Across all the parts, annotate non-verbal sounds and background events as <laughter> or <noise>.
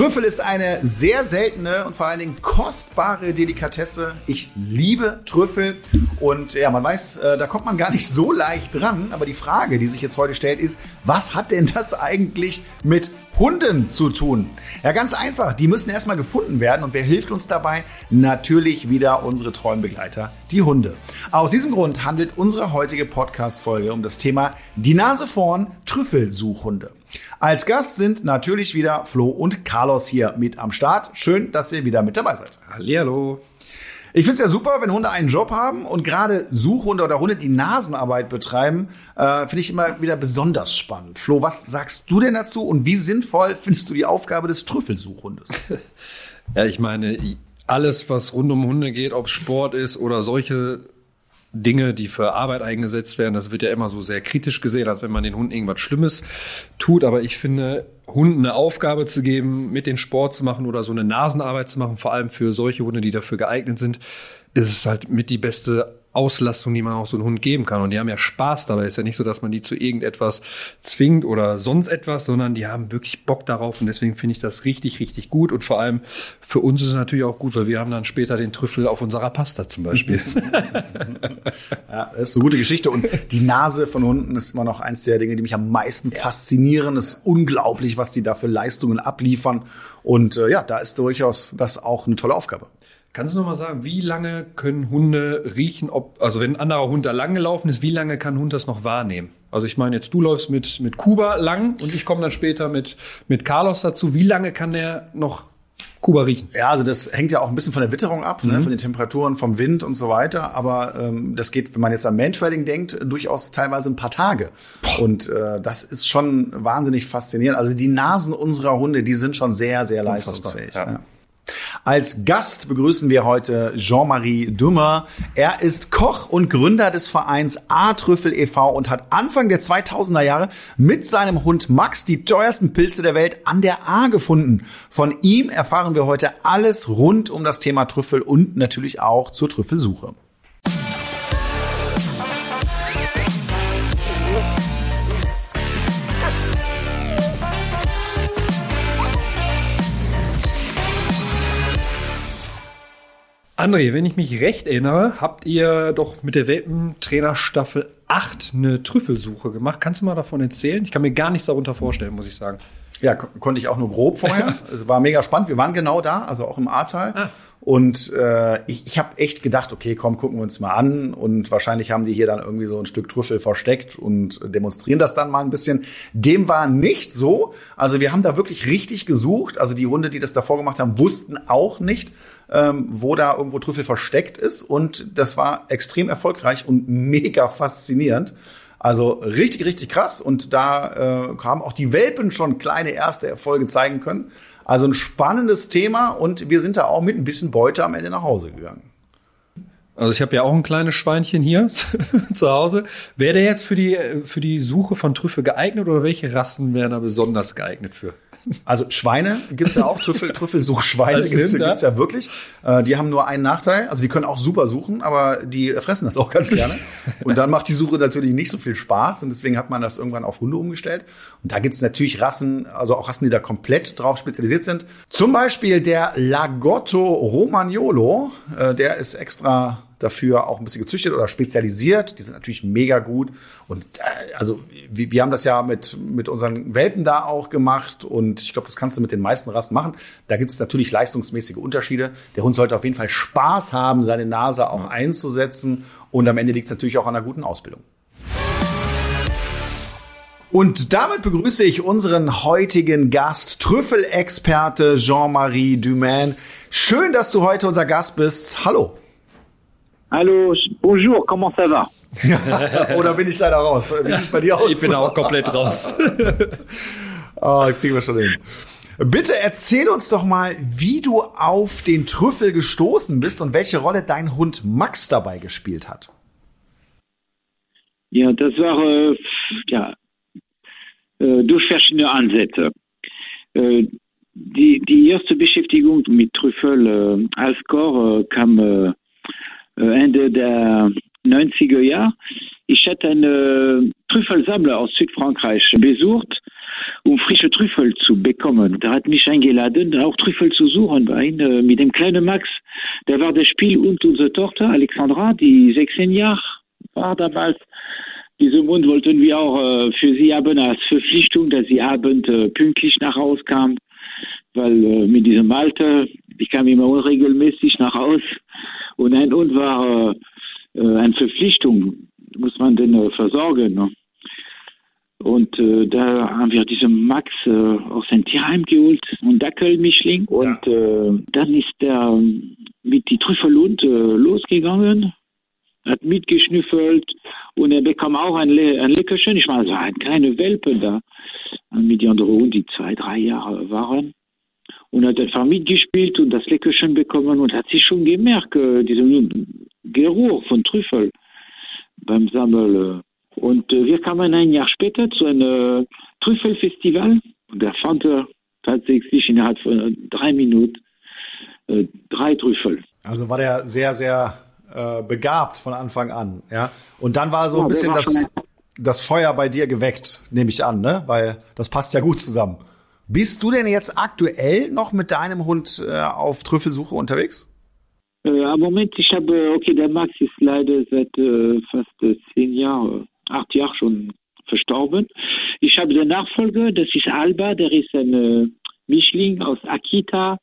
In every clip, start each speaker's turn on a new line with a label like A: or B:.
A: Trüffel ist eine sehr seltene und vor allen Dingen kostbare Delikatesse. Ich liebe Trüffel und ja, man weiß, äh, da kommt man gar nicht so leicht dran. Aber die Frage, die sich jetzt heute stellt, ist, was hat denn das eigentlich mit Hunden zu tun? Ja, ganz einfach. Die müssen erstmal gefunden werden und wer hilft uns dabei? Natürlich wieder unsere treuen Begleiter, die Hunde. Aus diesem Grund handelt unsere heutige Podcast-Folge um das Thema die Nase vorn Trüffelsuchhunde. Als Gast sind natürlich wieder Flo und Carlos hier mit am Start. Schön, dass ihr wieder mit dabei seid.
B: Hallihallo.
A: Ich finde es ja super, wenn Hunde einen Job haben und gerade Suchhunde oder Hunde, die Nasenarbeit betreiben, äh, finde ich immer wieder besonders spannend. Flo, was sagst du denn dazu und wie sinnvoll findest du die Aufgabe des Trüffelsuchhundes? <laughs>
B: Ja, ich meine, alles, was rund um Hunde geht, ob Sport ist oder solche Dinge, die für Arbeit eingesetzt werden, das wird ja immer so sehr kritisch gesehen, als wenn man den Hunden irgendwas Schlimmes tut. Aber ich finde, Hunden eine Aufgabe zu geben, mit den Sport zu machen oder so eine Nasenarbeit zu machen, vor allem für solche Hunde, die dafür geeignet sind, ist es halt mit die beste Auslastung, die man auch so einem Hund geben kann. Und die haben ja Spaß dabei. Ist ja nicht so, dass man die zu irgendetwas zwingt oder sonst etwas, sondern die haben wirklich Bock darauf. Und deswegen finde ich das richtig, richtig gut. Und vor allem für uns ist es natürlich auch gut, weil wir haben dann später den Trüffel auf unserer Pasta zum Beispiel. <laughs> <laughs>
A: ja, das ist eine gute Geschichte. Und die Nase von Hunden ist immer noch eins der Dinge, die mich am meisten ja. faszinieren. Es ist unglaublich, was die da für Leistungen abliefern. Und äh, ja, da ist durchaus das auch eine tolle Aufgabe.
B: Kannst du noch mal sagen, wie lange können Hunde riechen, ob, also wenn ein anderer Hund da lang gelaufen ist, wie lange kann ein Hund das noch wahrnehmen? Also ich meine, jetzt du läufst mit, mit Kuba lang und ich komme dann später mit, mit Carlos dazu. Wie lange kann der noch Kuba riechen?
A: Ja, also das hängt ja auch ein bisschen von der Witterung ab, ne, mhm. ne, von den Temperaturen, vom Wind und so weiter. Aber ähm, das geht, wenn man jetzt an Mantrailing denkt, durchaus teilweise ein paar Tage. Und äh, das ist schon wahnsinnig faszinierend. Also die Nasen unserer Hunde, die sind schon sehr, sehr leistungsfähig. Ja. Ja. Als Gast begrüßen wir heute Jean-Marie Dümmer. Er ist Koch und Gründer des Vereins A-Trüffel e.V. und hat Anfang der 2000er Jahre mit seinem Hund Max die teuersten Pilze der Welt an der A gefunden. Von ihm erfahren wir heute alles rund um das Thema Trüffel und natürlich auch zur Trüffelsuche.
B: André, wenn ich mich recht erinnere, habt ihr doch mit der Welpentrainer Staffel 8 eine Trüffelsuche gemacht. Kannst du mal davon erzählen? Ich kann mir gar nichts darunter vorstellen, muss ich sagen.
A: Ja, konnte ich auch nur grob vorher. <laughs> es war mega spannend. Wir waren genau da, also auch im Ahrtal. Ah. Und äh, ich, ich habe echt gedacht, okay, komm, gucken wir uns mal an. Und wahrscheinlich haben die hier dann irgendwie so ein Stück Trüffel versteckt und demonstrieren das dann mal ein bisschen. Dem war nicht so. Also wir haben da wirklich richtig gesucht. Also die Runde, die das davor gemacht haben, wussten auch nicht, ähm, wo da irgendwo Trüffel versteckt ist. Und das war extrem erfolgreich und mega faszinierend. Also richtig, richtig krass. Und da äh, haben auch die Welpen schon kleine erste Erfolge zeigen können. Also ein spannendes Thema und wir sind da auch mit ein bisschen Beute am Ende nach Hause gegangen.
B: Also ich habe ja auch ein kleines Schweinchen hier <laughs> zu Hause. Wäre der jetzt für die, für die Suche von Trüffel geeignet oder welche Rassen wären da besonders geeignet für?
A: Also Schweine gibt's ja auch, Trüffel, <laughs> Trüffelsuchschweine gibt's, gibt's ja wirklich. Äh, die haben nur einen Nachteil, also die können auch super suchen, aber die fressen das auch ganz gerne. Und dann macht die Suche natürlich nicht so viel Spaß und deswegen hat man das irgendwann auf Hunde umgestellt. Und da gibt's natürlich Rassen, also auch Rassen, die da komplett drauf spezialisiert sind. Zum Beispiel der Lagotto Romagnolo, äh, der ist extra dafür auch ein bisschen gezüchtet oder spezialisiert. Die sind natürlich mega gut. Und äh, also wir, wir haben das ja mit, mit unseren Welpen da auch gemacht und ich glaube, das kannst du mit den meisten Rassen machen. Da gibt es natürlich leistungsmäßige Unterschiede. Der Hund sollte auf jeden Fall Spaß haben, seine Nase auch einzusetzen und am Ende liegt es natürlich auch an einer guten Ausbildung. Und damit begrüße ich unseren heutigen Gast, Trüffelexperte Jean-Marie Dumain. Schön, dass du heute unser Gast bist. Hallo.
C: Hallo, bonjour, comment ça va? <laughs>
A: Oder bin ich leider raus? Wie sieht es bei dir aus?
B: Ich bin auch komplett raus.
A: oh, <laughs> jetzt kriegen wir schon hin. Bitte erzähl uns doch mal, wie du auf den Trüffel gestoßen bist und welche Rolle dein Hund Max dabei gespielt hat.
C: Ja, das war äh, ja, äh, durch verschiedene Ansätze. Äh, die, die erste Beschäftigung mit Trüffel äh, als Chor äh, kam Ende der 90er Jahre. Ich hatte einen Trüffelsammler aus Südfrankreich besucht um frische Trüffel zu bekommen. Da hat mich eingeladen, auch Trüffel zu suchen ihm, äh, mit dem kleinen Max. Der war das Spiel und unsere Tochter Alexandra, die 16 Jahre war damals. Diesen Mund wollten wir auch äh, für sie haben als Verpflichtung, dass sie abend äh, pünktlich nach Hause kam, weil äh, mit diesem Alter, ich kam immer unregelmäßig nach Hause und ein Hund war äh, äh eine Verpflichtung, muss man den äh, versorgen. Ne? Und äh, da haben wir diesen Max äh, aus dem Tierheim geholt, ein Dackelmischling. Und ja. äh, dann ist er mit die Trüffelhund äh, losgegangen, hat mitgeschnüffelt und er bekam auch ein, Le ein Leckerchen. Ich meine, so ein kleiner Welpe da, mit den anderen Hunden, die zwei, drei Jahre waren. Und hat einfach mitgespielt und das Leckerchen bekommen und hat sich schon gemerkt, äh, diesen Geruch von Trüffel beim Sammeln. Und äh, wir kamen ein Jahr später zu einem äh, Trüffelfestival und da fand er tatsächlich innerhalb von drei Minuten äh, drei Trüffel.
A: Also war der sehr, sehr äh, begabt von Anfang an, ja. Und dann war so ja, ein bisschen das, das Feuer bei dir geweckt, nehme ich an, ne? Weil das passt ja gut zusammen. Bist du denn jetzt aktuell noch mit deinem Hund äh, auf Trüffelsuche unterwegs?
C: Äh, Moment, ich habe, okay, der Max ist leider seit äh, fast äh, zehn Jahren, acht Jahren schon verstorben. Ich habe den Nachfolger, das ist Alba, der ist ein äh, Mischling aus Akita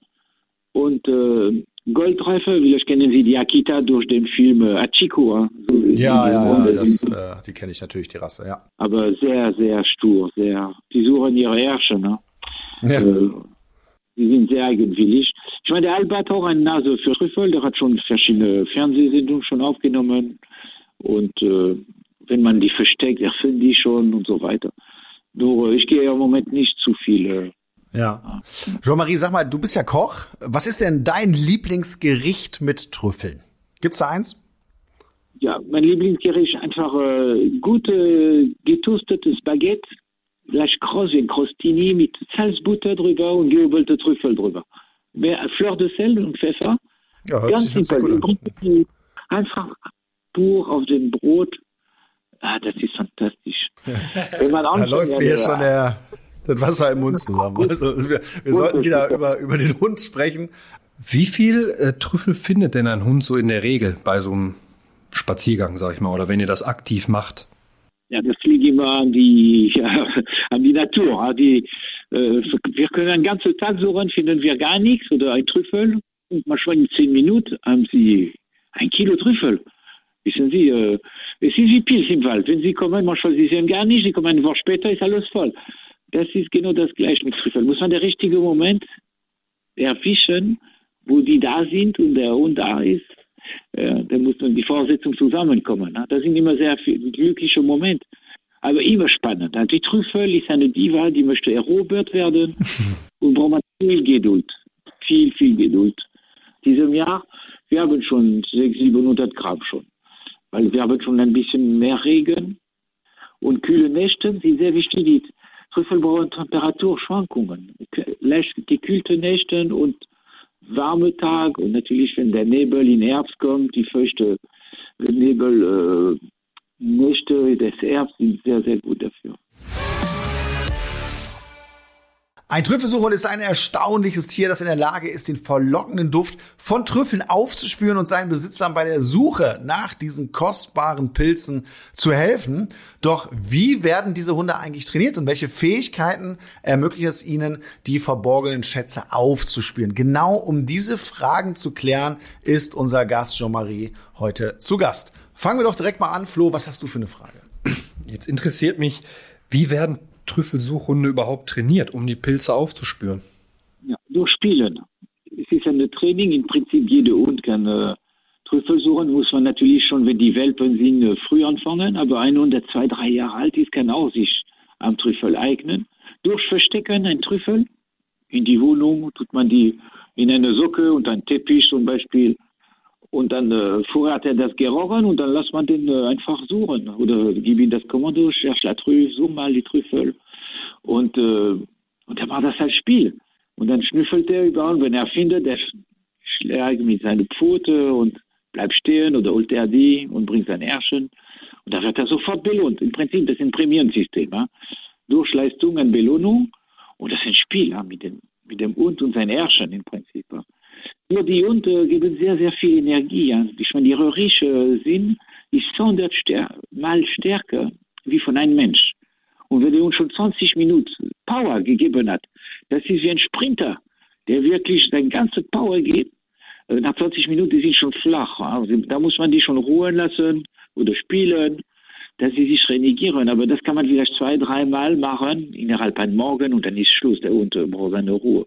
C: und äh, Goldreife, vielleicht kennen Sie die Akita durch den Film äh, Achiko.
A: So ja, ja, ja das, äh, die kenne ich natürlich, die Rasse, ja.
C: Aber sehr, sehr stur, sehr, die suchen ihre Herrscher, ne? Ja. Äh, die sind sehr eigenwillig. Ich meine, der Alba hat auch eine Nase für Trüffel, der hat schon verschiedene Fernsehsendungen schon aufgenommen. Und äh, wenn man die versteckt, erfinden die schon und so weiter. Nur ich gehe im Moment nicht zu viel.
A: Ja. Jean-Marie, sag mal, du bist ja Koch. Was ist denn dein Lieblingsgericht mit Trüffeln? Gibt's da eins?
C: Ja, mein Lieblingsgericht ist einfach äh, gute getoastetes Baguette leicht kross wie ein Crostini mit Salzbutter drüber und gehobelte Trüffel drüber. Fleur de sel und Pfeffer. Ja, Ganz simpel. Einfach pur auf dem Brot. Ah, das ist fantastisch.
A: Wenn man da läuft mir schon der, das Wasser im Mund zusammen. <laughs> Also wir, wir sollten wieder über, über den Hund sprechen.
B: Wie viel äh, Trüffel findet denn ein Hund so in der Regel bei so einem Spaziergang, sag ich mal, oder wenn ihr das aktiv macht?
C: Ja, das liegt immer an die, <laughs> ja, an die Natur. Die, äh, wir können einen ganzen Tag suchen, finden wir gar nichts oder ein Trüffel. Und manchmal in zehn Minuten haben Sie ein Kilo Trüffel. Wissen Sie, äh, es ist wie Pilz im Wald. Wenn Sie kommen, manchmal Sie sehen gar nicht, Sie kommen eine Woche später, ist alles voll. Das ist genau das Gleiche mit Trüffel. Muss man der richtige Moment erwischen, wo die da sind und der Hund da ist äh, dann muss man die Vorsetzung zusammenkommen. Ne? Das sind immer sehr viel, glückliche Momente. Aber immer spannend. Also die Trüffel ist eine Diva, die möchte erobert werden <laughs> und braucht man viel Geduld. Viel, viel Geduld. Diesem Jahr, wir haben schon 600, 700 Gramm schon. Weil wir haben schon ein bisschen mehr Regen und kühle Nächte sind sehr wichtig. Die Trüffel brauchen Temperaturschwankungen. Leicht gekühlte Nächte und warme Tag und natürlich, wenn der Nebel in Herbst kommt, die feuchte Nebel, äh, Nächte des Herbst sind sehr, sehr gut dafür.
A: Ein Trüffelsucher ist ein erstaunliches Tier, das in der Lage ist, den verlockenden Duft von Trüffeln aufzuspüren und seinen Besitzern bei der Suche nach diesen kostbaren Pilzen zu helfen. Doch wie werden diese Hunde eigentlich trainiert und welche Fähigkeiten ermöglicht es ihnen, die verborgenen Schätze aufzuspüren? Genau um diese Fragen zu klären, ist unser Gast Jean-Marie heute zu Gast. Fangen wir doch direkt mal an. Flo, was hast du für eine Frage?
B: Jetzt interessiert mich, wie werden Trüffelsuchhunde überhaupt trainiert, um die Pilze aufzuspüren?
C: Ja, durch Spielen. Es ist ein Training, im Prinzip jeder Hund kann äh, Trüffel suchen, muss man natürlich schon, wenn die Welpen sind, äh, früh anfangen, aber ein Hund, der zwei, drei Jahre alt ist, kann auch sich am Trüffel eignen. Durch Verstecken ein Trüffel in die Wohnung, tut man die in eine Socke und einen Teppich zum Beispiel und dann äh, vorher hat er das gerochen und dann lässt man den äh, einfach suchen. Oder gib ihm das Kommando, cherche la Trüffel, such mal die Trüffel. Und, äh, und er macht das als Spiel. Und dann schnüffelt er überall. Wenn er findet, der schlägt mit seiner Pfote und bleibt stehen oder holt er die und bringt sein Ärschen. Und da wird er sofort belohnt. Im Prinzip, das ist ein Prämierensystem. Ja? durch Leistung und Belohnung. Und das ist ein Spiel ja, mit, dem, mit dem Hund und seinen Herrschern im Prinzip. Nur die Hunde geben sehr, sehr viel Energie. Ja. Ich meine, ihre Rieche sind ist 100 stär mal stärker wie von einem Mensch. Und wenn der uns schon 20 Minuten Power gegeben hat, das ist wie ein Sprinter, der wirklich seine ganze Power gibt. Äh, nach 20 Minuten sind schon flach. Also, da muss man die schon ruhen lassen oder spielen, dass sie sich renigieren. Aber das kann man vielleicht zwei, dreimal machen innerhalb einem Morgen und dann ist Schluss. Der Hund braucht seine Ruhe.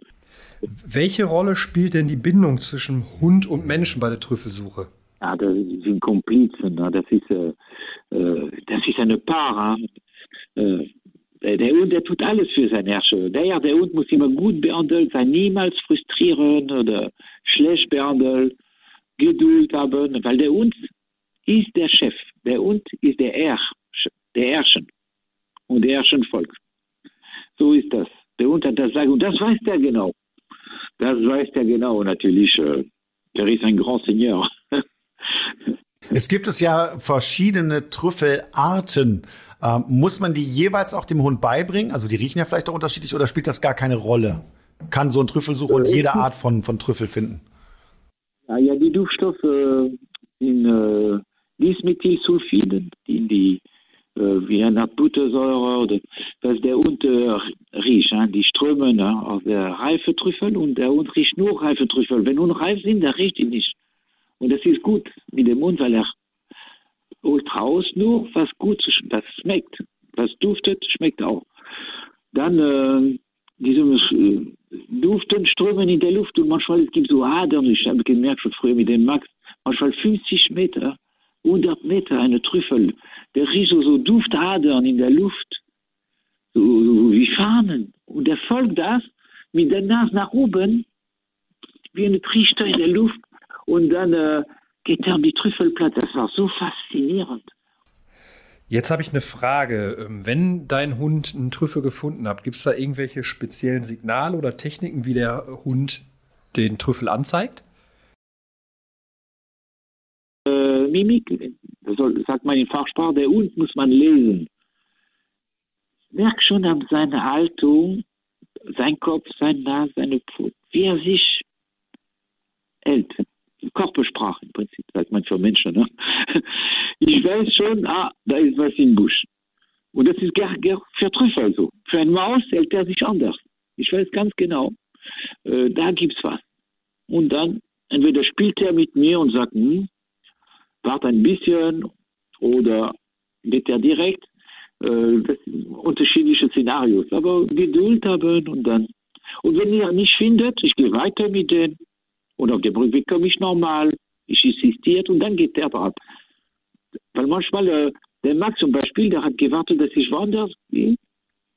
B: Welche Rolle spielt denn die Bindung zwischen Hund und Menschen bei der Trüffelsuche?
C: Ja, das sind Komplizen. Das ist, äh, äh, das ist eine Paar. Äh, der Hund, der tut alles für sein Herrscher. Der, der Hund muss immer gut behandelt sein, niemals frustrieren oder schlecht behandelt, Geduld haben, weil der Hund ist der Chef. Der Hund ist der Herr, der Herrschen und der Herrschenvolk. So ist das. Der Hund hat das Sagen und das weiß der genau. Das weiß der genau natürlich. Äh, der ist ein Grand Seigneur. <laughs>
A: Jetzt gibt es ja verschiedene Trüffelarten. Ähm, muss man die jeweils auch dem Hund beibringen? Also die riechen ja vielleicht auch unterschiedlich oder spielt das gar keine Rolle? Kann so ein Trüffelsucher und jede Art von, von Trüffel finden?
C: Ja, ja die Duftstoffe in äh, Lismethylsulfiden, in die äh, wie eine Buttersäure oder dass der Hund äh, riecht. Hein? Die strömen äh, aus der reife Trüffel und der Hund riecht nur reife Trüffel. Wenn unreif sind, dann riecht ihn nicht. Und das ist gut mit dem Hund, weil er holt raus nur, was gut, was schmeckt. Was duftet, schmeckt auch. Dann äh, diese äh, Duften strömen in der Luft und manchmal es gibt so Adern. Ich habe gemerkt schon früher mit dem Max, manchmal 50 Meter 100 Meter eine Trüffel. Der riecht so, so Duftadern in der Luft, so, so wie Fahnen. Und er folgt das mit der Nase nach oben, wie eine Trichter in der Luft. Und dann äh, geht er an die Trüffelplatz. Das war so faszinierend.
B: Jetzt habe ich eine Frage. Ähm, wenn dein Hund einen Trüffel gefunden hat, gibt es da irgendwelche speziellen Signale oder Techniken, wie der Hund den Trüffel anzeigt?
C: Mimik, das sagt man in Fachsprache, der Hund muss man lesen. Merk schon an seiner Haltung, sein Kopf, sein Nase, seine Pfote, wie er sich hält. Körpersprache im Prinzip, sagt man für Menschen. Ne? <laughs> Ich weiß schon, ah, da ist was im Busch. Und das ist gar, gar für Trüffel so. Für eine Maus hält er sich anders. Ich weiß ganz genau, äh, da gibt's was. Und dann, entweder spielt er mit mir und sagt, hm, warte ein bisschen oder geht er direkt. Äh, das sind unterschiedliche Szenarios. Aber Geduld haben und dann. Und wenn ihr nicht findet, ich gehe weiter mit denen. Und auf der Brücke komme ich normal. Ich insistiert und dann geht der ab. Weil manchmal, äh, der Max zum Beispiel, der hat gewartet, dass ich woanders gehe.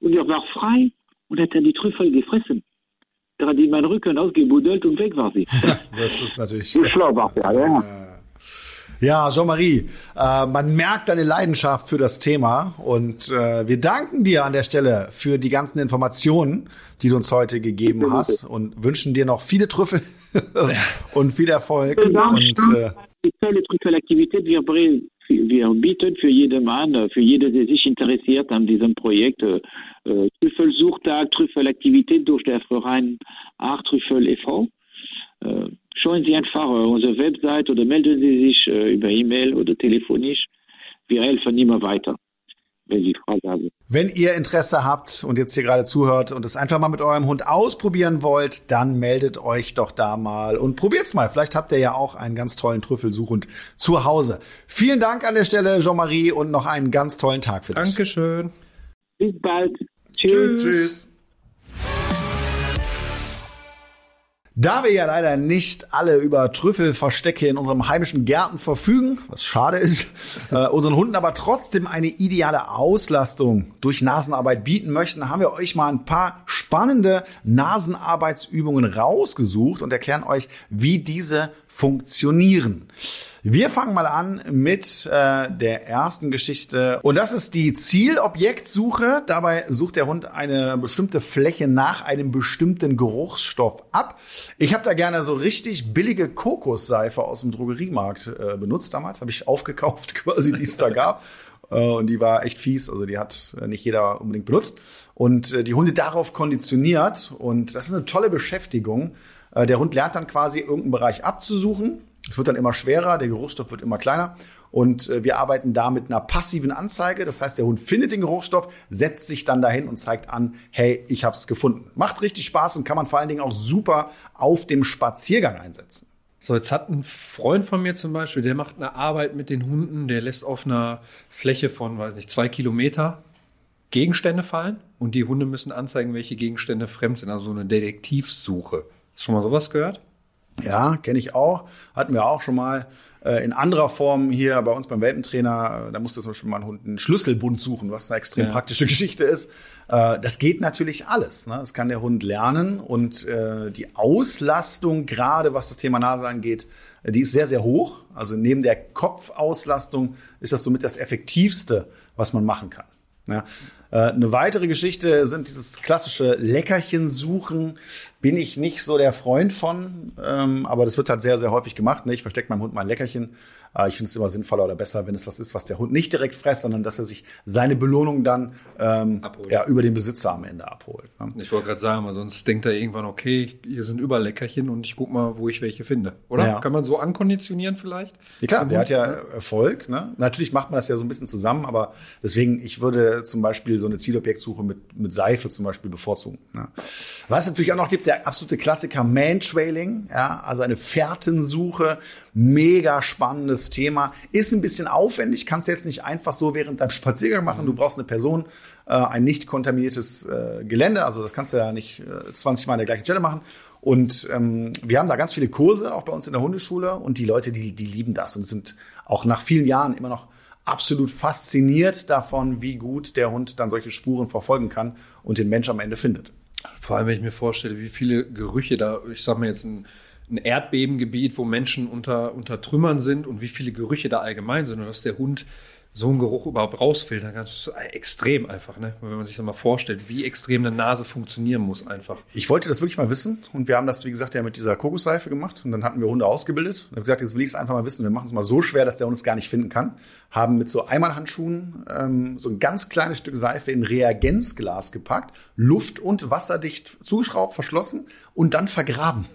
C: Und er war frei und hat dann die Trüffel gefressen. Der hat in meinen Rücken ausgebuddelt und weg war sie. <laughs>
A: das ist natürlich.
C: So schlau war der, ja.
A: Ja, Jean-Marie, äh, man merkt deine Leidenschaft für das Thema und äh, wir danken dir an der Stelle für die ganzen Informationen, die du uns heute gegeben hast und wünschen dir noch viele Trüffel <laughs> <laughs> und viel Erfolg. Und,
C: äh, wir, bieten für jeden Mann, für jeder, der sich interessiert an diesem Projekt, äh, Trüffelsuchtag, Trüffelaktivität durch der Verein Art Trüffel e.V. Äh, schauen Sie einfach äh, unsere Website oder melden Sie sich äh, über E-Mail oder telefonisch. Wir helfen immer weiter, wenn Sie Fragen haben.
A: Wenn ihr Interesse habt und jetzt hier gerade zuhört und es einfach mal mit eurem Hund ausprobieren wollt, dann meldet euch doch da mal und probiert's mal. Vielleicht habt ihr ja auch einen ganz tollen Trüffelsuchhund zu Hause. Vielen Dank an der Stelle, Jean-Marie, und noch einen ganz tollen Tag für dich.
B: Dankeschön.
C: Bis bald. Tschüss. Tschüss.
A: Da wir ja leider nicht alle über Trüffelverstecke in unserem heimischen Gärten verfügen, was schade ist, <laughs> äh, unseren Hunden aber trotzdem eine ideale Auslastung durch Nasenarbeit bieten möchten, haben wir euch mal ein paar spannende Nasenarbeitsübungen rausgesucht und erklären euch, wie diese funktionieren. Wir fangen mal an mit äh, der ersten Geschichte. Und das ist die Zielobjektsuche. Dabei sucht der Hund eine bestimmte Fläche nach einem bestimmten Geruchsstoff ab. Ich habe da gerne so richtig billige Kokosseife aus dem Drogeriemarkt äh, benutzt damals. Habe ich aufgekauft <laughs> quasi, die es da gab. Äh, und die war echt fies. Also die hat äh, nicht jeder unbedingt benutzt. Und äh, die Hunde darauf konditioniert. Und das ist eine tolle Beschäftigung. Äh, der Hund lernt dann quasi irgendeinen Bereich abzusuchen. Es wird dann immer schwerer, der Geruchsstoff wird immer kleiner. Und äh, wir arbeiten da mit einer passiven Anzeige. Das heißt, der Hund findet den Geruchsstoff, setzt sich dann dahin und zeigt an, hey, ich habe es gefunden. Macht richtig Spaß und kann man vor allen Dingen auch super auf dem Spaziergang einsetzen.
B: So, jetzt hat ein Freund von mir zum Beispiel, der macht eine Arbeit mit den Hunden, der lässt auf einer Fläche von, weiß nicht, zwei Kilometer Gegenstände fallen und die Hunde müssen anzeigen, welche Gegenstände fremd sind. Also so eine Detektivsuche. Hast du schon mal sowas gehört?
A: Ja, kenne ich auch. Hatten wir auch schon mal äh, in anderer Form hier bei uns beim Welpentrainer. Äh, da musste zum Beispiel mal ein Hund einen Schlüsselbund suchen, was eine extrem ja. praktische <laughs> Geschichte ist. Äh, das geht natürlich alles. Ne? Das kann der Hund lernen und äh, die Auslastung, gerade was das Thema Nase angeht, die ist sehr, sehr hoch. Also neben der Kopfauslastung ist das somit das Effektivste, was man machen kann. Ja. Äh, eine weitere Geschichte sind dieses klassische Leckerchen suchen. Bin ich nicht so der Freund von, ähm, aber das wird halt sehr, sehr häufig gemacht. Ne? Ich verstecke meinem Hund mal ein Leckerchen aber ich finde es immer sinnvoller oder besser, wenn es was ist, was der Hund nicht direkt fresst, sondern dass er sich seine Belohnung dann ähm, ja, über den Besitzer am Ende abholt.
B: Ne? Ich wollte gerade sagen, weil sonst denkt er irgendwann, okay, hier sind überall Leckerchen und ich guck mal, wo ich welche finde. Oder? Ja. Kann man so ankonditionieren vielleicht?
A: Ja klar, der hat ja Erfolg. Ne? Natürlich macht man das ja so ein bisschen zusammen, aber deswegen, ich würde zum Beispiel so eine Zielobjektsuche mit, mit Seife zum Beispiel bevorzugen. Ne? Was es natürlich auch noch gibt, der absolute Klassiker Mantrailing, ja, also eine Fährtensuche, mega spannendes Thema. Ist ein bisschen aufwendig, kannst du jetzt nicht einfach so während deinem Spaziergang machen. Du brauchst eine Person, äh, ein nicht kontaminiertes äh, Gelände. Also das kannst du ja nicht äh, 20 Mal an der gleichen Stelle machen. Und ähm, wir haben da ganz viele Kurse, auch bei uns in der Hundeschule. Und die Leute, die, die lieben das und sind auch nach vielen Jahren immer noch absolut fasziniert davon, wie gut der Hund dann solche Spuren verfolgen kann und den Mensch am Ende findet.
B: Vor allem, wenn ich mir vorstelle, wie viele Gerüche da, ich sag mal jetzt ein ein Erdbebengebiet, wo Menschen unter, unter Trümmern sind und wie viele Gerüche da allgemein sind und dass der Hund so einen Geruch überhaupt rausfiltern kann. Das ist extrem einfach, ne? Wenn man sich das mal vorstellt, wie extrem eine Nase funktionieren muss einfach.
A: Ich wollte das wirklich mal wissen und wir haben das, wie gesagt, ja mit dieser Kokosseife gemacht und dann hatten wir Hunde ausgebildet und habe gesagt, jetzt will ich es einfach mal wissen. Wir machen es mal so schwer, dass der Hund es gar nicht finden kann. Haben mit so Einmalhandschuhen ähm, so ein ganz kleines Stück Seife in Reagenzglas gepackt, luft- und wasserdicht zugeschraubt, verschlossen und dann vergraben.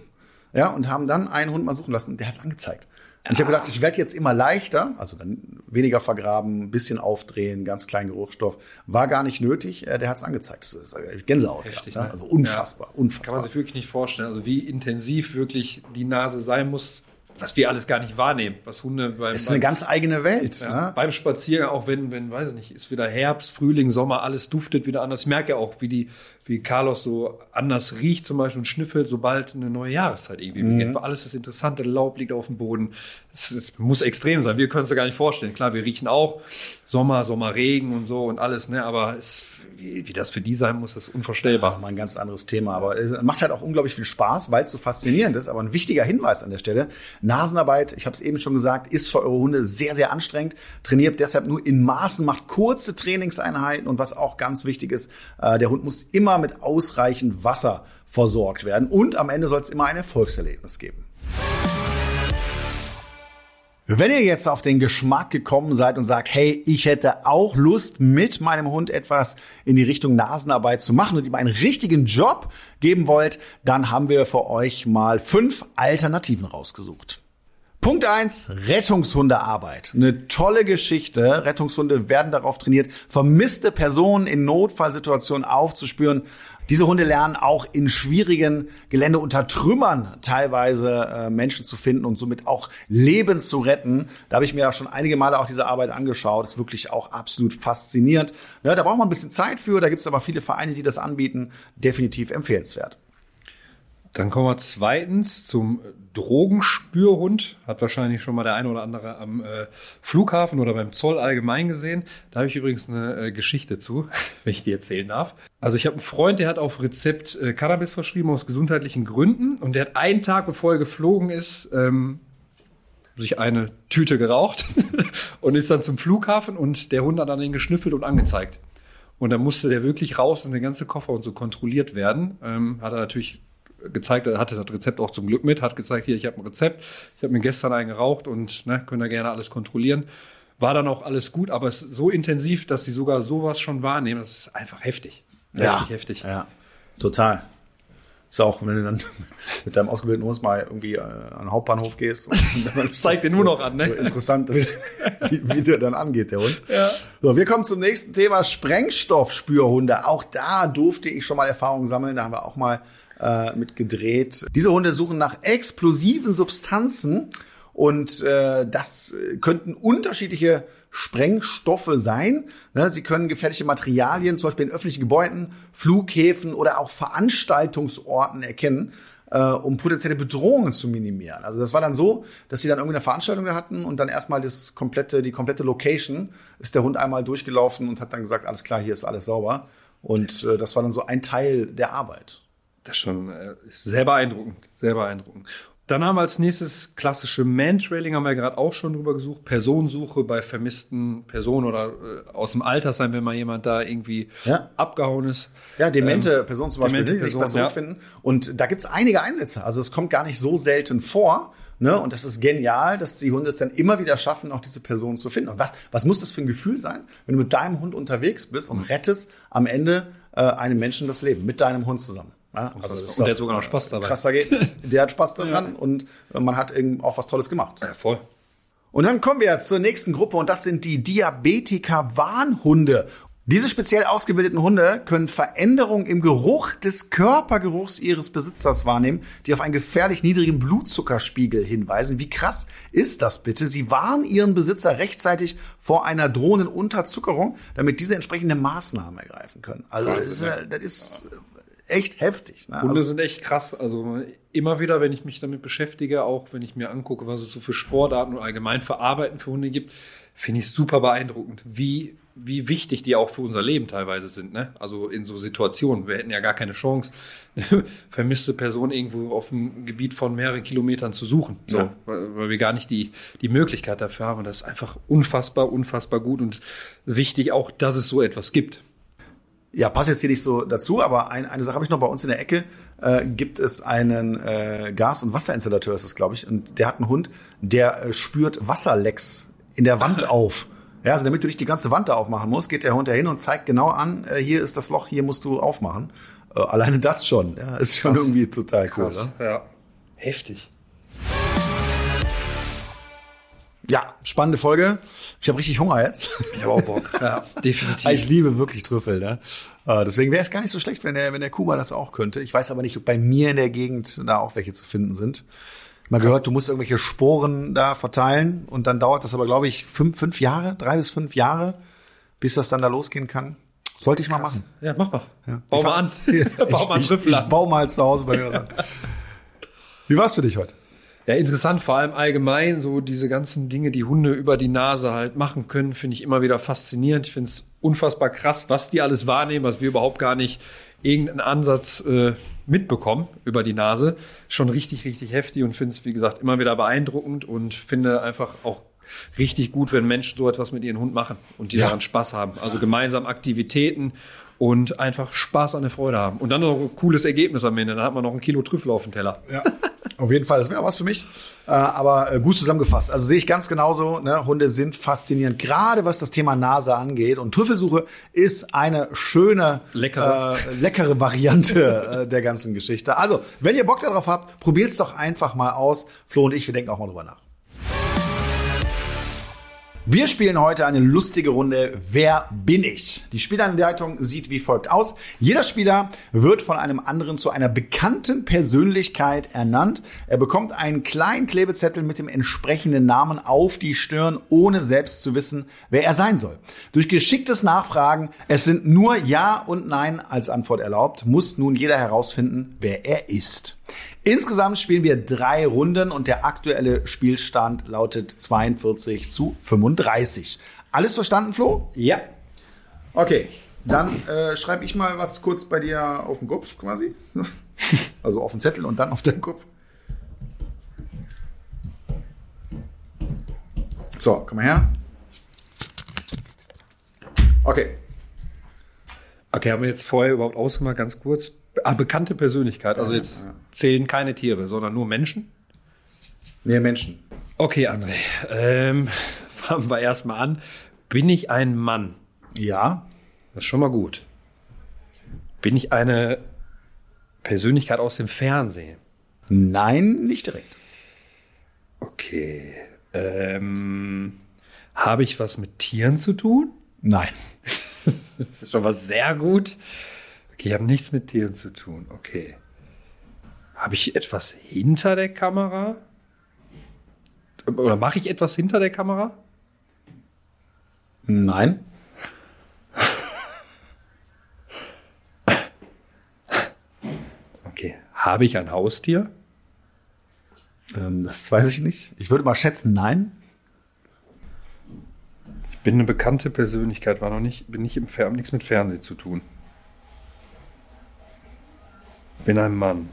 A: Ja, und haben dann einen Hund mal suchen lassen und der hat's angezeigt. Und ich habe gedacht, ich werde jetzt immer leichter, also dann weniger vergraben, bisschen aufdrehen, ganz kleinen Geruchsstoff. War gar nicht nötig, äh, der hat's angezeigt. Das ist Gänsehaut. Heftig, gehabt, ne? Also unfassbar, ja. unfassbar.
B: Kann man sich wirklich nicht vorstellen. Also wie intensiv wirklich die Nase sein muss, was wir alles gar nicht wahrnehmen, was Hunde
A: beim. Es ist eine ganz eigene Welt.
B: Ja, ne? Beim Spaziergang, auch wenn, wenn, weiß ich nicht, ist wieder Herbst, Frühling, Sommer, alles duftet wieder anders. Ich merke ja auch, wie die, wie Carlos so anders riecht zum Beispiel und schnüffelt, sobald eine neue Jahreszeit irgendwie mhm. beginnt. Alles ist interessant, der Laub liegt auf dem Boden. Es, muss extrem sein. Wir können es ja gar nicht vorstellen. Klar, wir riechen auch Sommer, Sommerregen und so und alles, ne, aber es wie, wie das für die sein muss, ist unvorstellbar.
A: Mal ein ganz anderes Thema. Aber es macht halt auch unglaublich viel Spaß, weil es so faszinierend ist. Aber ein wichtiger Hinweis an der Stelle. Nasenarbeit, ich habe es eben schon gesagt, ist für eure Hunde sehr, sehr anstrengend. Trainiert deshalb nur in Maßen, macht kurze Trainingseinheiten. Und was auch ganz wichtig ist, äh, der Hund muss immer mit ausreichend Wasser versorgt werden. Und am Ende soll es immer ein Erfolgserlebnis geben. Wenn ihr jetzt auf den Geschmack gekommen seid und sagt, hey, ich hätte auch Lust, mit meinem Hund etwas in die Richtung Nasenarbeit zu machen und ihm einen richtigen Job geben wollt, dann haben wir für euch mal fünf Alternativen rausgesucht. Punkt eins: Rettungshundearbeit. Eine tolle Geschichte. Rettungshunde werden darauf trainiert, vermisste Personen in Notfallsituationen aufzuspüren. Diese Hunde lernen auch in schwierigen Gelände unter Trümmern teilweise äh, Menschen zu finden und somit auch Leben zu retten. Da habe ich mir ja schon einige Male auch diese Arbeit angeschaut. Das ist wirklich auch absolut faszinierend. Ja, da braucht man ein bisschen Zeit für. Da gibt es aber viele Vereine, die das anbieten. Definitiv empfehlenswert.
B: Dann kommen wir zweitens zum Drogenspürhund. Hat wahrscheinlich schon mal der eine oder andere am äh, Flughafen oder beim Zoll allgemein gesehen. Da habe ich übrigens eine äh, Geschichte zu, <laughs> wenn ich die erzählen darf. Also ich habe einen Freund, der hat auf Rezept äh, Cannabis verschrieben aus gesundheitlichen Gründen und der hat einen Tag, bevor er geflogen ist, ähm, sich eine Tüte geraucht <laughs> und ist dann zum Flughafen und der Hund hat dann ihn geschnüffelt und angezeigt. Und dann musste der wirklich raus und der ganze Koffer und so kontrolliert werden. Ähm, hat er natürlich gezeigt, er hatte das Rezept auch zum Glück mit, hat gezeigt, hier, ich habe ein Rezept, ich habe mir gestern einen geraucht und ne, können da gerne alles kontrollieren. war dann auch alles gut, aber es ist so intensiv, dass sie sogar sowas schon wahrnehmen. Das ist einfach heftig.
A: Ja, heftig. Ja, total. Ist auch, wenn du dann <laughs> mit deinem ausgebildeten Hund mal irgendwie äh, an den Hauptbahnhof gehst. Und <laughs>
B: dann Zeigt dir nur noch an, ne?
A: Interessant, wie, wie der dann angeht, der Hund. Ja. So, wir kommen zum nächsten Thema, Sprengstoffspürhunde. Auch da durfte ich schon mal Erfahrungen sammeln. Da haben wir auch mal äh, mit. Diese Hunde suchen nach explosiven Substanzen und äh, das könnten unterschiedliche Sprengstoffe sein. Ne, sie können gefährliche Materialien, zum Beispiel in öffentlichen Gebäuden, Flughäfen oder auch Veranstaltungsorten erkennen, äh, um potenzielle Bedrohungen zu minimieren. Also das war dann so, dass sie dann irgendwie eine Veranstaltung hatten und dann erstmal das komplette, die komplette Location ist der Hund einmal durchgelaufen und hat dann gesagt, alles klar, hier ist alles sauber. Und äh, das war dann so ein Teil der Arbeit.
B: Das ist schon äh, sehr beeindruckend, sehr beeindruckend. Dann haben wir als nächstes klassische Mantrailing, haben wir gerade auch schon drüber gesucht. Personensuche bei vermissten Personen oder äh, aus dem Alter sein, wenn mal jemand da irgendwie ja. abgehauen ist.
A: Ja, demente ähm, Personen zum Beispiel, demente Person, ja. finden. Und da gibt's einige Einsätze. Also es kommt gar nicht so selten vor. Ne? Und das ist genial, dass die Hunde es dann immer wieder schaffen, auch diese Personen zu finden. Und was, was muss das für ein Gefühl sein, wenn du mit deinem Hund unterwegs bist und rettest am Ende äh, einem Menschen das Leben mit deinem Hund zusammen?
B: Ja, also und der hat sogar noch Spaß dabei.
A: Krasser geht. <laughs> Der hat Spaß daran ja. und man hat eben auch was Tolles gemacht.
B: Ja, voll.
A: Und dann kommen wir zur nächsten Gruppe und das sind die Diabetiker-Warnhunde. Diese speziell ausgebildeten Hunde können Veränderungen im Geruch des Körpergeruchs ihres Besitzers wahrnehmen, die auf einen gefährlich niedrigen Blutzuckerspiegel hinweisen. Wie krass ist das bitte? Sie warnen ihren Besitzer rechtzeitig vor einer drohenden Unterzuckerung, damit diese entsprechende Maßnahmen ergreifen können. Also das ist, das ist echt heftig.
B: Ne? Hunde also, sind echt krass. Also immer wieder, wenn ich mich damit beschäftige, auch wenn ich mir angucke, was es so für Sportarten und allgemein für Arbeiten für Hunde gibt, finde ich super beeindruckend, wie, wie wichtig die auch für unser Leben teilweise sind. Ne? Also in so Situationen. Wir hätten ja gar keine Chance, eine <laughs> vermisste Person irgendwo auf einem Gebiet von mehreren Kilometern zu suchen. So, ja. weil, weil wir gar nicht die, die Möglichkeit dafür haben. Und das ist einfach unfassbar, unfassbar gut und wichtig auch, dass es so etwas gibt
A: ja, passt jetzt hier nicht so dazu, aber ein, eine Sache habe ich noch bei uns in der Ecke. Äh, gibt es einen äh, Gas- und Wasserinstallateur, ist es, glaube ich, und der hat einen Hund, der äh, spürt Wasserlecks in der Wand auf. Ja, also damit du nicht die ganze Wand da aufmachen musst, geht der Hund da hin und zeigt genau an, äh, hier ist das Loch, hier musst du aufmachen. Äh, alleine das schon, ja, ist schon Krass. irgendwie total cool. Krass,
B: ne? Ja, heftig.
A: Ja, spannende Folge. Ich habe richtig Hunger jetzt.
B: Ich habe auch Bock. <laughs> Ja, definitiv.
A: Ich liebe wirklich Trüffel. Ne? Äh, deswegen wäre es gar nicht so schlecht, wenn der, wenn der Kuba das auch könnte. Ich weiß aber nicht, ob bei mir in der Gegend da auch welche zu finden sind. Mal gehört, du musst irgendwelche Sporen da verteilen und dann dauert das aber, glaube ich, fünf, fünf Jahre, drei bis fünf Jahre, bis das dann da losgehen kann. Sollte ich mal machen.
B: Ja, mach mal.
A: Ja. Bau mal <laughs> an. bau mal Trüffel an. Ich, ich bau mal zu Hause bei mir was an. Wie war's für dich heute?
B: Ja, interessant, vor allem allgemein, so diese ganzen Dinge, die Hunde über die Nase halt machen können, finde ich immer wieder faszinierend. Ich finde es unfassbar krass, was die alles wahrnehmen, was wir überhaupt gar nicht irgendeinen Ansatz äh, mitbekommen über die Nase. Schon richtig, richtig heftig und finde es, wie gesagt, immer wieder beeindruckend und finde einfach auch richtig gut, wenn Menschen so etwas mit ihren Hund machen und die ja. daran Spaß haben. Also gemeinsam Aktivitäten und einfach Spaß an der Freude haben. Und dann noch ein cooles Ergebnis am Ende. Dann hat man noch ein Kilo Trüffel auf dem Teller.
A: Ja. Auf jeden Fall, das wäre was für mich. Äh, aber äh, gut zusammengefasst. Also sehe ich ganz genauso. Ne? Hunde sind faszinierend, gerade was das Thema Nase angeht. Und Trüffelsuche ist eine schöne, leckere, äh, leckere Variante äh, der ganzen Geschichte. Also, wenn ihr Bock darauf habt, probiert's doch einfach mal aus. Flo und ich, wir denken auch mal drüber nach. Wir spielen heute eine lustige Runde Wer bin ich? Die Spielanleitung sieht wie folgt aus. Jeder Spieler wird von einem anderen zu einer bekannten Persönlichkeit ernannt. Er bekommt einen kleinen Klebezettel mit dem entsprechenden Namen auf die Stirn, ohne selbst zu wissen, wer er sein soll. Durch geschicktes Nachfragen, es sind nur Ja und Nein als Antwort erlaubt, muss nun jeder herausfinden, wer er ist. Insgesamt spielen wir drei Runden und der aktuelle Spielstand lautet 42 zu 35. Alles verstanden, Flo?
B: Ja.
A: Okay, dann äh, schreibe ich mal was kurz bei dir auf den Kopf quasi. <laughs> Also auf den Zettel und dann auf den Kopf. So, komm mal her. Okay.
B: Okay, haben wir jetzt vorher überhaupt ausgemacht, ganz kurz? Ah, bekannte Persönlichkeit. Also jetzt zählen keine Tiere, sondern nur Menschen?
A: Nee, Menschen.
B: Okay, André. Ähm, <laughs> fangen wir erstmal an. Bin ich ein Mann?
A: Ja.
B: Das ist schon mal gut. Bin ich eine Persönlichkeit aus dem Fernsehen?
A: Nein, nicht direkt.
B: Okay. Ähm, Habe ich was mit Tieren zu tun?
A: Nein. <laughs>
B: Das ist schon mal sehr gut. Okay, ich habe nichts mit Tieren zu tun. Okay. Habe ich etwas hinter der Kamera? Oder mache ich etwas hinter der Kamera?
A: Nein.
B: Okay. Habe ich ein Haustier?
A: Ähm, das weiß ich nicht. Ich würde mal schätzen, nein.
B: Ich bin eine bekannte Persönlichkeit, war noch nicht, bin nicht im Fer nichts mit Fernsehen zu tun. Bin ein Mann.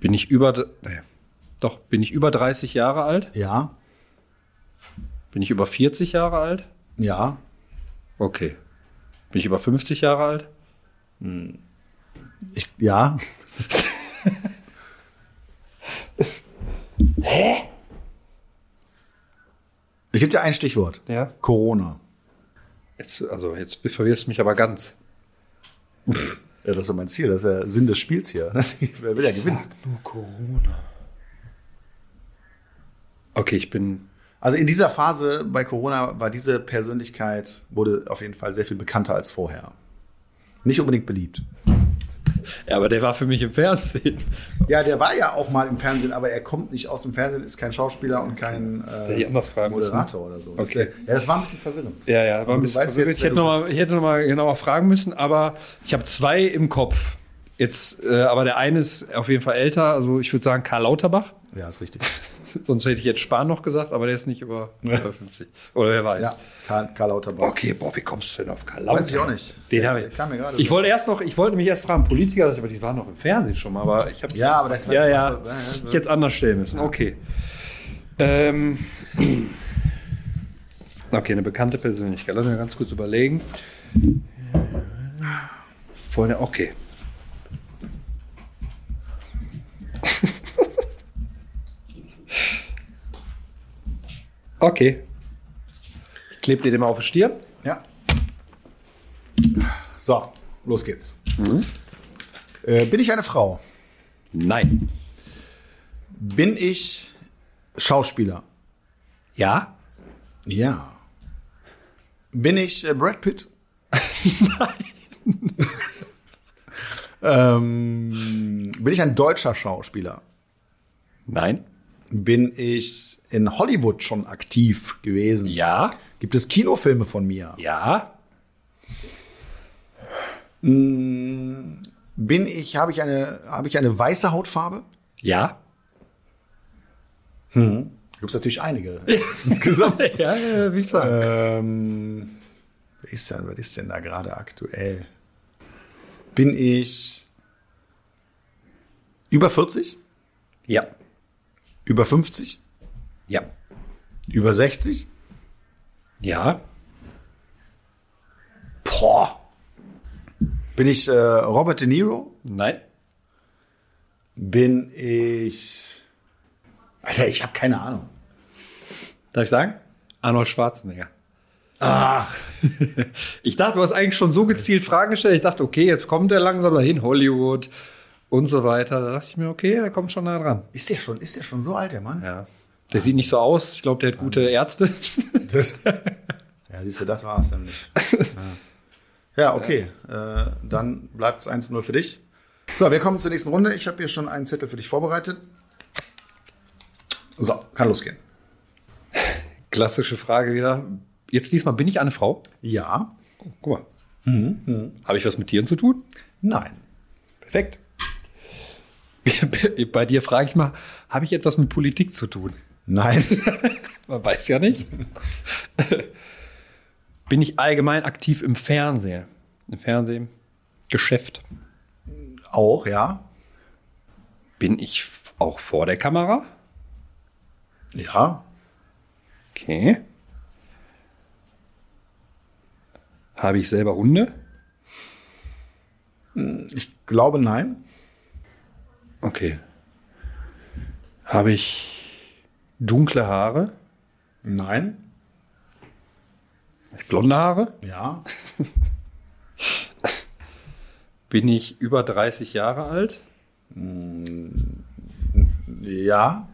B: Bin ich über, nee. doch, bin ich über 30 Jahre alt?
A: Ja.
B: Bin ich über 40 Jahre alt?
A: Ja.
B: Okay. Bin ich über 50 Jahre alt?
A: Ich, ja. <laughs> Hä? Ich gebe dir ein Stichwort.
B: Ja.
A: Corona.
B: Jetzt, also jetzt verwirrst du mich aber ganz.
A: Ja, das ist ja mein Ziel. Das ist der Sinn des Spiels hier. <laughs> Das, wer will ja gewinnen?
B: nur Corona. Okay, ich bin.
A: Also in dieser Phase bei Corona war diese Persönlichkeit, wurde auf jeden Fall sehr viel bekannter als vorher. Nicht unbedingt beliebt.
B: Ja, aber der war für mich im Fernsehen.
A: Ja, der war ja auch mal im Fernsehen, aber er kommt nicht aus dem Fernsehen, ist kein Schauspieler und kein äh. Moderator oder so. Das,
B: Okay.
A: ist ja, ja, das war ein bisschen verwirrend.
B: Ja, ja, war ein bisschen verwirrt.
A: jetzt,
B: ich, hätte noch mal, ich hätte noch mal genauer fragen müssen, aber ich habe zwei im Kopf. Jetzt, äh, aber der eine ist auf jeden Fall älter, also ich würde sagen Karl Lauterbach.
A: Ja, ist richtig. <laughs> <laughs>
B: Sonst hätte ich jetzt Spahn noch gesagt, aber der ist nicht über,
A: Ja.
B: über 50. Oder wer weiß.
A: Ja, Karl, Karl Lauterbach.
B: Okay, boah, wie kommst du denn auf Karl Lauterbach?
A: Weiß ich auch nicht.
B: Den habe ich.
A: kam mir gerade
B: ich
A: so.
B: wollte erst noch, ich wollte mich erst fragen, Politiker, aber die waren noch im Fernsehen schon mal, aber ich habe
A: Ja, aber das war-
B: ja, ja,
A: ja, ja,
B: ich jetzt anders stellen müssen. Okay. Ähm, <clears throat> okay, eine bekannte Persönlichkeit. Lass mich ganz kurz überlegen. Vorhin, okay. Okay. Ich klebe dir den mal auf die Stirn.
A: Ja. So, los geht's.
B: Mhm.
A: Äh, bin ich eine Frau?
B: Nein.
A: Bin ich Schauspieler?
B: Ja?
A: Ja. Bin ich äh, Brad Pitt? <laughs> Nein. ähm, bin ich ein deutscher Schauspieler?
B: Nein?
A: Bin ich in Hollywood schon aktiv gewesen?
B: Ja?
A: Gibt es Kinofilme von mir?
B: Ja?
A: Bin ich, habe ich eine, habe ich eine weiße Hautfarbe?
B: Ja?
A: Gibt es natürlich einige. <laughs> Insgesamt.
B: Ja, ja, wie gesagt.
A: Ähm, wer ist denn, was ist denn da gerade aktuell? Bin ich über 40?
B: Ja.
A: Über 50?
B: Ja.
A: Über 60?
B: Ja.
A: Boah. Bin ich äh, Robert De Niro?
B: Nein.
A: Bin ich. Alter, ich habe keine Ahnung.
B: Darf ich sagen? Arnold Schwarzenegger.
A: Ach, <laughs>
B: Ich dachte, du hast eigentlich schon so gezielt Fragen gestellt. Ich dachte, okay, jetzt kommt er langsam dahin, Hollywood und so weiter. Da dachte ich mir, okay, der kommt schon nah dran.
A: ist der schon, ist der schon so alt, der Mann?
B: Ja. Der sieht nicht so aus. Ich glaube, der hat gute Ärzte. <laughs>
A: Das, ja, siehst du, das war es nämlich. Ja, ja okay. Äh, dann bleibt es 1-0 für dich. So, wir kommen zur nächsten Runde. Ich habe hier schon einen Zettel für dich vorbereitet. So, kann losgehen.
B: Klassische Frage wieder. Jetzt diesmal, bin ich eine Frau?
A: Ja.
B: Guck mal. Habe ich was mit Tieren zu tun?
A: Nein.
B: Perfekt. <laughs> Bei dir frage ich mal, habe ich etwas mit Politik zu tun?
A: Nein. <laughs>
B: Man weiß ja nicht. <laughs> Bin ich allgemein aktiv im Fernsehen? Im Fernsehen? Geschäft?
A: Auch, ja.
B: Bin ich auch vor der Kamera?
A: Ja.
B: Okay. Habe ich selber Hunde?
A: Ich glaube, nein.
B: Okay. Habe ich dunkle Haare?
A: Nein.
B: Blonde Haare?
A: Ja. <laughs>
B: Bin ich über 30 Jahre alt?
A: Ja.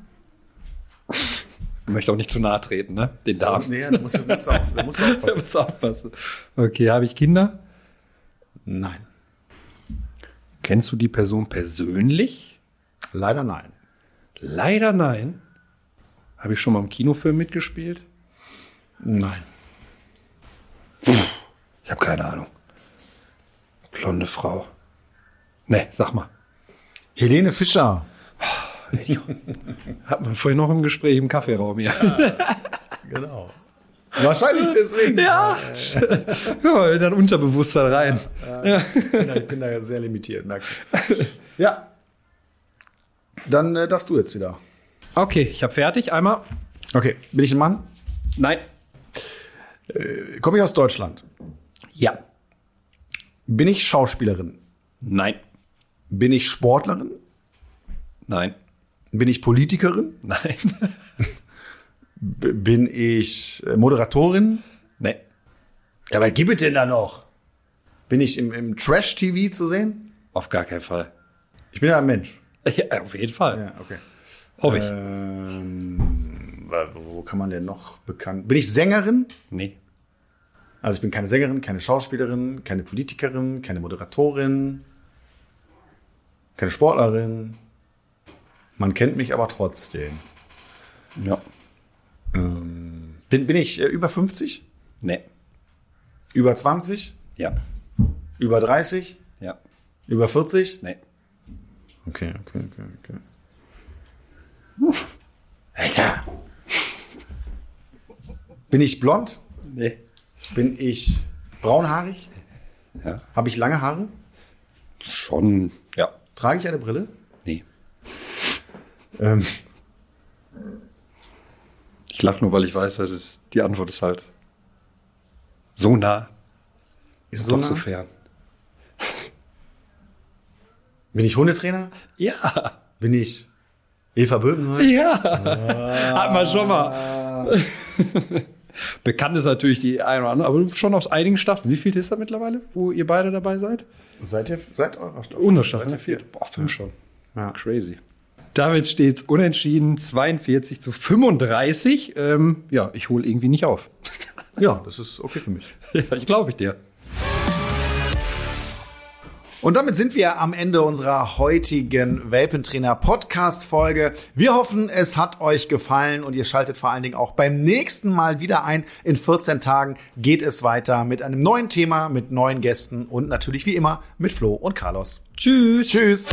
B: Ich möchte auch nicht zu nahe treten, ne? Den Damen.
A: Nee, da musst du, musst du, auf, da musst <laughs> du aufpassen.
B: muss aufpassen. Okay, habe ich Kinder?
A: Nein.
B: Kennst du die Person persönlich?
A: Leider nein.
B: Leider nein. Habe ich schon mal im Kinofilm mitgespielt?
A: Nein.
B: Ich habe keine Ahnung. Blonde Frau. Ne, sag mal.
A: Helene Fischer. <laughs>
B: Hat man vorhin noch im Gespräch im Kaffeeraum hier.
A: Genau. Wahrscheinlich deswegen.
B: Ja. ja in dein Unterbewusstsein rein.
A: Ja. Ich, bin da, ich bin da sehr limitiert, merkst du. Ja. Dann äh, darfst du jetzt wieder.
B: Okay, ich habe fertig. Einmal.
A: Okay. Bin ich ein Mann?
B: Nein.
A: Komme ich aus Deutschland?
B: Ja.
A: Bin ich Schauspielerin?
B: Nein.
A: Bin ich Sportlerin?
B: Nein.
A: Bin ich Politikerin?
B: Nein. <laughs>
A: Bin ich äh, Moderatorin?
B: nee.
A: Ja, aber gibt es denn da noch? Bin ich im, im Trash-TV zu sehen?
B: Auf gar keinen Fall.
A: Ich bin ja ein Mensch. <laughs>
B: Ja, auf jeden Fall.
A: Ja, okay.
B: Hoffe ich.
A: Ähm, wo kann man denn noch bekannt? Bin ich Sängerin?
B: Nee.
A: Also ich bin keine Sängerin, keine Schauspielerin, keine Politikerin, keine Moderatorin, keine Sportlerin. Man kennt mich aber trotzdem.
B: Ja.
A: Bin, bin ich äh, über 50?
B: Nee.
A: Über 20?
B: Ja.
A: Über 30?
B: Ja.
A: Über 40?
B: Nee.
A: Okay, okay, okay, okay. Alter! Bin ich blond?
B: Nee.
A: Bin ich braunhaarig?
B: Ja.
A: Habe ich lange Haare?
B: Schon. Ja.
A: Trage ich eine Brille?
B: Nee.
A: Ähm,
B: Ich lache nur, weil ich weiß, dass es, die Antwort ist halt so nah,
A: ist
B: doch
A: so
B: so
A: nah?
B: fern.
A: Bin ich Hundetrainer?
B: Ja.
A: Bin ich Eva Böhmenholz?
B: Ja. Hat man schon mal. <laughs> Bekannt ist natürlich die eine oder andere, aber schon aus einigen Staffeln. Wie viel ist das mittlerweile, wo ihr beide dabei seid?
A: Seid ihr seit eurer Staffel?
B: Unsere Staffel,
A: Seid
B: ne?
A: ihr vier?
B: Boah, fünf schon.
A: Ja.
B: Crazy. Damit steht es unentschieden 42 zu 35. Ähm, ja, ich hole irgendwie nicht auf. <laughs>
A: Ja, das ist okay für mich.
B: ja, ich glaube ich dir.
A: Und damit sind wir am Ende unserer heutigen Welpentrainer Podcast Folge. Wir hoffen, es hat euch gefallen und ihr schaltet vor allen Dingen auch beim nächsten Mal wieder ein. In 14 Tagen geht es weiter mit einem neuen Thema, mit neuen Gästen und natürlich wie immer mit Flo und Carlos.
B: Tschüss.
A: Tschüss.